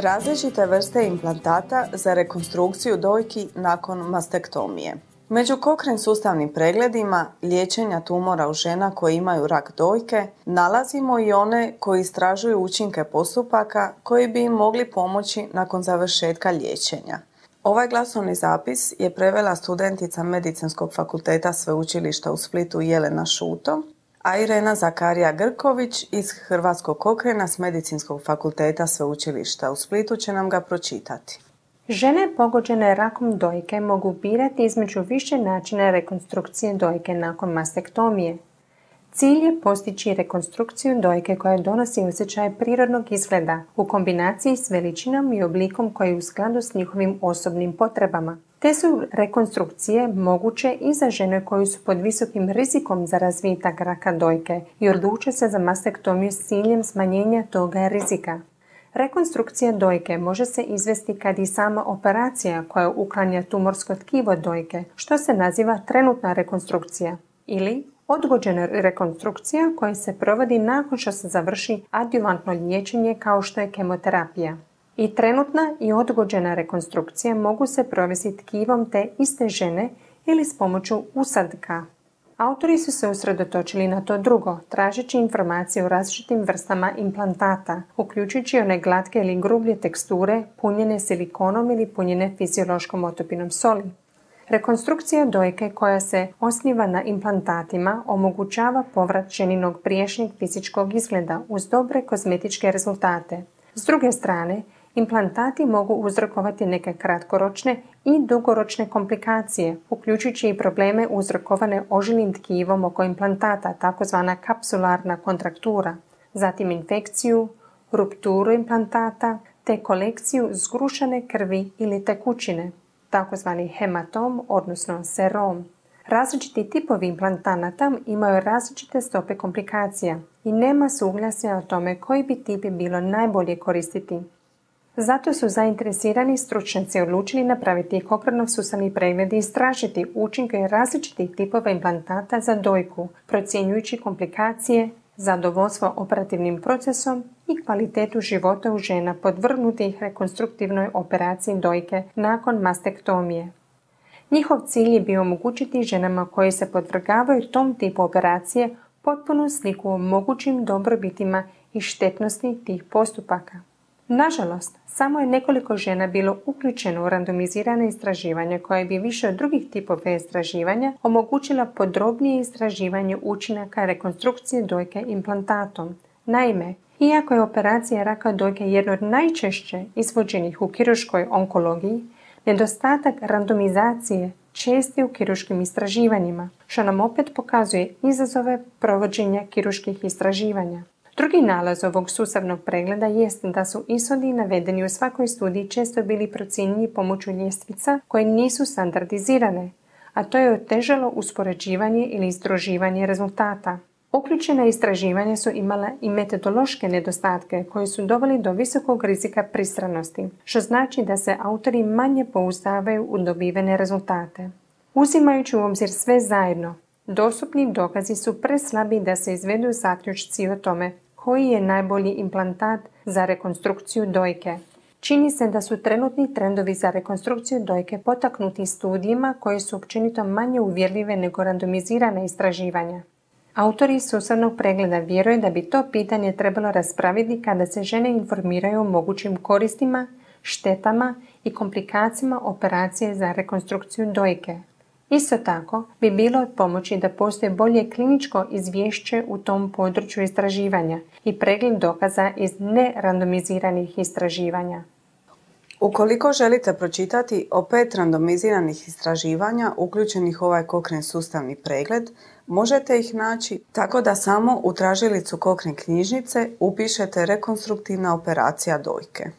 Različite vrste implantata za rekonstrukciju dojki nakon mastektomije. Među kokren sustavnim pregledima liječenja tumora u žena koji imaju rak dojke nalazimo i one koji istražuju učinke postupaka koji bi im mogli pomoći nakon završetka liječenja. Ovaj glasovni zapis je prevela studentica Medicinskog fakulteta Sveučilišta u Splitu Jelena Šuto, a Irena Zakarija Grković iz Hrvatskog kokrena s Medicinskog fakulteta Sveučilišta u Splitu će nam ga pročitati. Žene pogođene rakom dojke mogu birati između više načina rekonstrukcije dojke nakon mastektomije. Cilj je postići rekonstrukciju dojke koja donosi osjećaj prirodnog izgleda u kombinaciji s veličinom i oblikom koji je u skladu s njihovim osobnim potrebama. Te su rekonstrukcije moguće i za žene koji su pod visokim rizikom za razvitak raka dojke i odluče se za mastektomiju s ciljem smanjenja toga rizika. Rekonstrukcija dojke može se izvesti kad i sama operacija koja uklanja tumorsko tkivo dojke, što se naziva trenutna rekonstrukcija, ili odgođena rekonstrukcija koja se provodi nakon što se završi adjuvantno liječenje kao što je kemoterapija. I trenutna i odgođena rekonstrukcija mogu se provesti tkivom te iste žene ili s pomoću usadka. Autori su se usredotočili na to drugo, tražeći informacije o različitim vrstama implantata, uključujući one glatke ili grublje teksture, punjene silikonom ili punjene fiziološkom otopinom soli. Rekonstrukcija dojke koja se osniva na implantatima omogućava povrat ženinog priješnjeg fizičkog izgleda uz dobre kozmetičke rezultate. S druge strane, Implantati mogu uzrokovati neke kratkoročne i dugoročne komplikacije, uključujući i probleme uzrokovane ožilim tkivom oko implantata, takozvana kapsularna kontraktura, zatim infekciju, rupturu implantata, te kolekciju zgrušene krvi ili tekućine, takozvani hematom, odnosno serom. Različiti tipovi implantanata imaju različite stope komplikacija i nema suglasja o tome koji bi tip bilo najbolje koristiti. Zato su zainteresirani stručnjaci odlučili napraviti kokranov sustavni pregled i istražiti učinke različitih tipova implantata za dojku, procjenjujući komplikacije, zadovoljstvo operativnim procesom i kvalitetu života u žena podvrgnutih rekonstruktivnoj operaciji dojke nakon mastektomije. Njihov cilj je bio omogućiti ženama koji se podvrgavaju tom tipu operacije potpunu sliku o mogućim dobrobitima i štetnosti tih postupaka. Nažalost, samo je nekoliko žena bilo uključeno u randomizirane istraživanja koje bi više od drugih tipova istraživanja omogućila podrobnije istraživanje učinaka rekonstrukcije dojke implantatom. Naime, iako je operacija raka dojke jedna od najčešće izvođenih u kiruškoj onkologiji, nedostatak randomizacije česti u kiruškim istraživanjima, što nam opet pokazuje izazove provođenja kiruških istraživanja. Drugi nalaz ovog sustavnog pregleda jest da su ishodi navedeni u svakoj studiji često bili procijenjeni pomoću ljestvica koje nisu standardizirane, a to je otežalo uspoređivanje ili izdruživanje rezultata. Uključena istraživanja su imala i metodološke nedostatke koji su doveli do visokog rizika pristranosti, što znači da se autori manje pouzdavaju u dobivene rezultate. Uzimajući u obzir sve zajedno, dostupni dokazi su preslabi da se izvedu zaključci o tome koji je najbolji implantat za rekonstrukciju dojke. Čini se da su trenutni trendovi za rekonstrukciju dojke potaknuti studijima koje su općenito manje uvjerljive nego randomizirane istraživanja. Autori sustavnog pregleda vjeruju da bi to pitanje trebalo raspraviti kada se žene informiraju o mogućim koristima, štetama i komplikacijama operacije za rekonstrukciju dojke. Isto tako bi bilo od pomoći da postoje bolje kliničko izvješće u tom području istraživanja i pregled dokaza iz nerandomiziranih istraživanja. Ukoliko želite pročitati o pet randomiziranih istraživanja uključenih u ovaj kokren sustavni pregled, možete ih naći tako da samo u tražilicu kokren knjižnice upišete rekonstruktivna operacija dojke.